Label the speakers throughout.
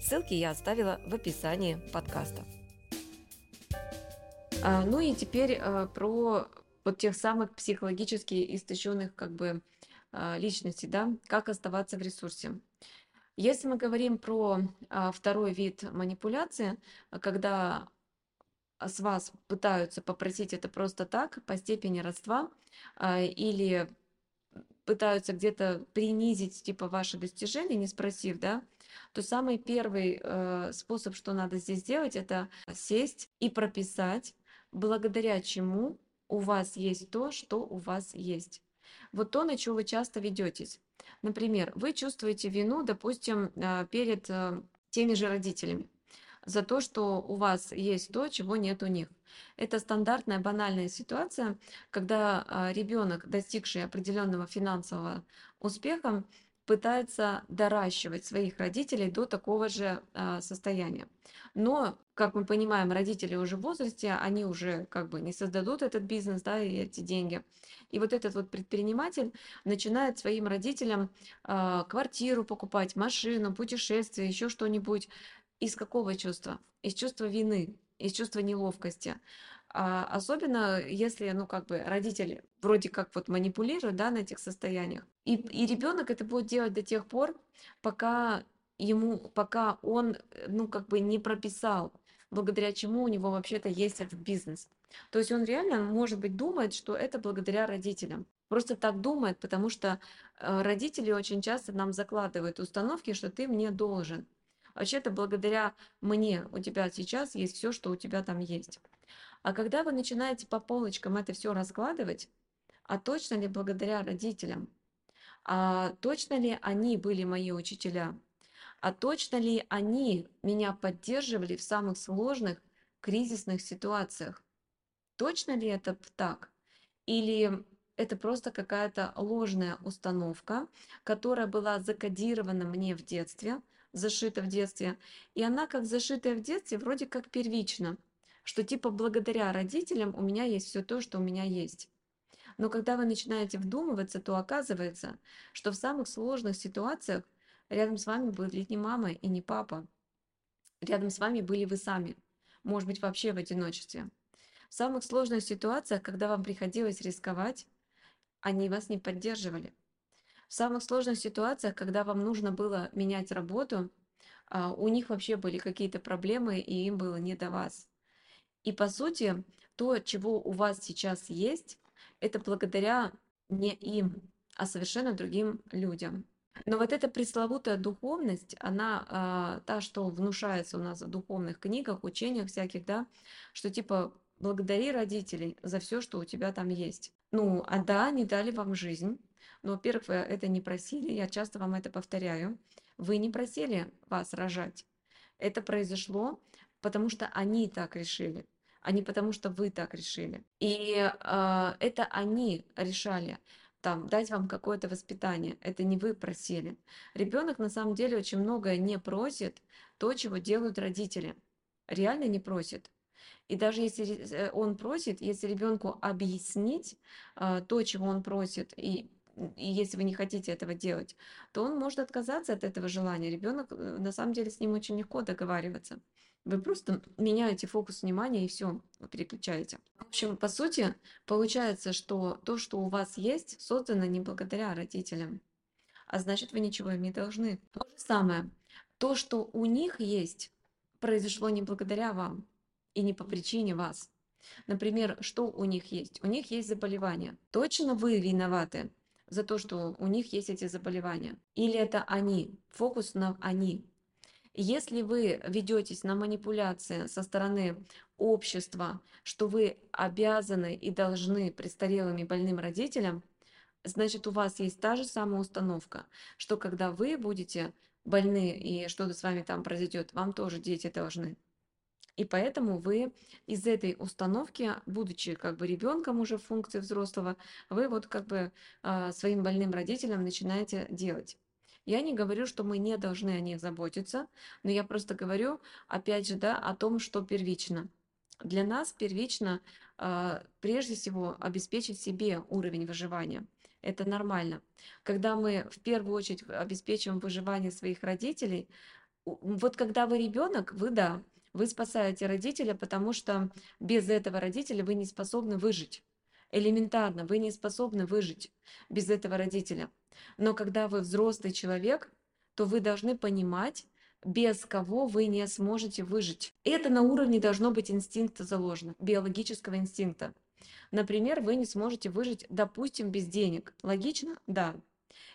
Speaker 1: Ссылки я оставила в описании подкаста. А, ну и теперь а, про вот тех самых психологически истощенных как бы а, личностей, да, как оставаться в ресурсе. Если мы говорим про а, второй вид манипуляции, когда с вас пытаются попросить это просто так, по степени родства, а, или пытаются где-то принизить типа ваши достижения, не спросив, да, то самый первый э, способ, что надо здесь сделать, это сесть и прописать, благодаря чему у вас есть то, что у вас есть. Вот то, на что вы часто ведетесь. Например, вы чувствуете вину, допустим, э, перед э, теми же родителями за то, что у вас есть то, чего нет у них. Это стандартная банальная ситуация, когда а, ребенок, достигший определенного финансового успеха, пытается доращивать своих родителей до такого же э, состояния. Но, как мы понимаем, родители уже в возрасте, они уже как бы не создадут этот бизнес, да, и эти деньги. И вот этот вот предприниматель начинает своим родителям э, квартиру покупать, машину, путешествие, еще что-нибудь. Из какого чувства? Из чувства вины, из чувства неловкости. А особенно если, ну, как бы родитель вроде как вот манипулирует, да, на этих состояниях. И, и ребенок это будет делать до тех пор, пока ему, пока он, ну, как бы не прописал, благодаря чему у него вообще-то есть этот бизнес. То есть он реально, может быть, думает, что это благодаря родителям. Просто так думает, потому что э, родители очень часто нам закладывают установки, что ты мне должен. Вообще-то благодаря мне у тебя сейчас есть все, что у тебя там есть. А когда вы начинаете по полочкам это все раскладывать, а точно ли благодаря родителям, а точно ли они были мои учителя, а точно ли они меня поддерживали в самых сложных кризисных ситуациях, точно ли это так? Или это просто какая-то ложная установка, которая была закодирована мне в детстве, зашита в детстве. И она как зашитая в детстве вроде как первично, что типа благодаря родителям у меня есть все то, что у меня есть. Но когда вы начинаете вдумываться, то оказывается, что в самых сложных ситуациях рядом с вами были не мама и не папа. Рядом с вами были вы сами. Может быть, вообще в одиночестве. В самых сложных ситуациях, когда вам приходилось рисковать, они вас не поддерживали. В самых сложных ситуациях, когда вам нужно было менять работу, а, у них вообще были какие-то проблемы, и им было не до вас. И по сути, то, чего у вас сейчас есть, это благодаря не им, а совершенно другим людям. Но вот эта пресловутая духовность, она э, та, что внушается у нас в духовных книгах, учениях всяких, да, что типа благодари родителей за все, что у тебя там есть. Ну, а да, они дали вам жизнь. Но, во-первых, вы это не просили, я часто вам это повторяю. Вы не просили вас рожать. Это произошло, потому что они так решили, а не потому что вы так решили. И э, это они решали там, дать вам какое-то воспитание. Это не вы просили. Ребенок на самом деле очень многое не просит то, чего делают родители. Реально не просит. И даже если э, он просит, если ребенку объяснить а, то, чего он просит, и и если вы не хотите этого делать, то он может отказаться от этого желания. Ребенок, э, на самом деле, с ним очень легко договариваться. Вы просто меняете фокус внимания и все, переключаете. В общем, по сути, получается, что то, что у вас есть, создано не благодаря родителям, а значит, вы ничего им не должны. То же самое. То, что у них есть, произошло не благодаря вам и не по причине вас. Например, что у них есть? У них есть заболевания. Точно вы виноваты за то, что у них есть эти заболевания? Или это они? Фокус на они. Если вы ведетесь на манипуляции со стороны общества, что вы обязаны и должны престарелым и больным родителям, значит, у вас есть та же самая установка, что когда вы будете больны и что-то с вами там произойдет, вам тоже дети должны. И поэтому вы из этой установки, будучи как бы ребенком уже в функции взрослого, вы вот как бы а, своим больным родителям начинаете делать. Я не говорю, что мы не должны о них заботиться, но я просто говорю, опять же, да, о том, что первично. Для нас первично а, прежде всего обеспечить себе уровень выживания. Это нормально. Когда мы в первую очередь обеспечиваем выживание своих родителей, вот когда вы ребенок, вы да, вы спасаете родителя, потому что без этого родителя вы не способны выжить. Элементарно, вы не способны выжить без этого родителя. Но когда вы взрослый человек, то вы должны понимать, без кого вы не сможете выжить. Это на уровне должно быть инстинкта заложено, биологического инстинкта. Например, вы не сможете выжить, допустим, без денег. Логично? Да.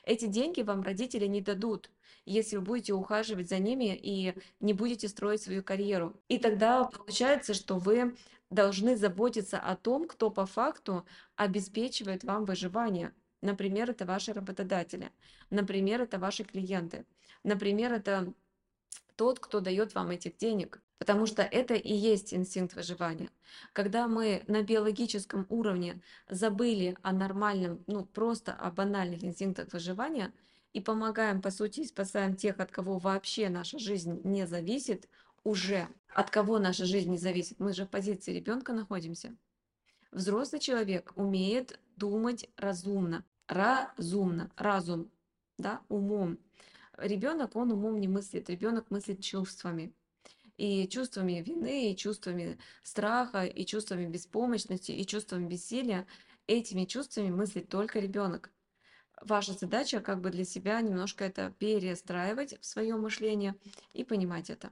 Speaker 1: Эти деньги вам родители не дадут, если вы будете ухаживать за ними и не будете строить свою карьеру. И тогда получается, что вы должны заботиться о том, кто по факту обеспечивает вам выживание. Например, это ваши работодатели. Например, это ваши клиенты. Например, это тот, кто дает вам этих денег. Потому что это и есть инстинкт выживания. Когда мы на биологическом уровне забыли о нормальном, ну просто о банальных инстинктах выживания и помогаем, по сути, спасаем тех, от кого вообще наша жизнь не зависит, уже от кого наша жизнь не зависит. Мы же в позиции ребенка находимся. Взрослый человек умеет думать разумно, разумно, разум, да, умом. Ребенок, он умом не мыслит, ребенок мыслит чувствами. И чувствами вины, и чувствами страха, и чувствами беспомощности, и чувствами бессилия. Этими чувствами мыслит только ребенок. Ваша задача как бы для себя немножко это перестраивать в свое мышление и понимать это.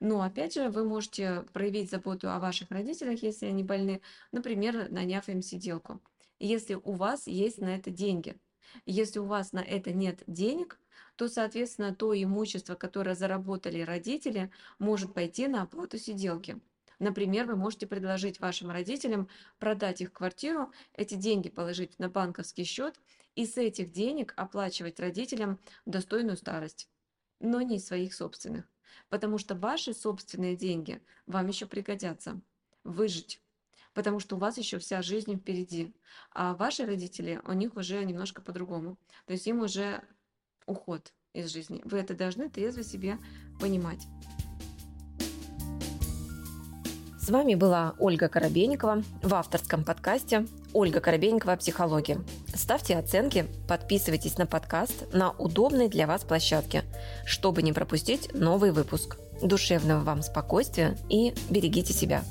Speaker 1: Но опять же, вы можете проявить заботу о ваших родителях, если они больны, например, наняв им сиделку. Если у вас есть на это деньги. Если у вас на это нет денег, то, соответственно, то имущество, которое заработали родители, может пойти на оплату сиделки. Например, вы можете предложить вашим родителям продать их квартиру, эти деньги положить на банковский счет и с этих денег оплачивать родителям достойную старость, но не своих собственных. Потому что ваши собственные деньги вам еще пригодятся выжить потому что у вас еще вся жизнь впереди. А ваши родители, у них уже немножко по-другому. То есть им уже уход из жизни. Вы это должны трезво себе понимать.
Speaker 2: С вами была Ольга Коробейникова в авторском подкасте «Ольга Коробейникова. Психология». Ставьте оценки, подписывайтесь на подкаст на удобной для вас площадке, чтобы не пропустить новый выпуск. Душевного вам спокойствия и берегите себя.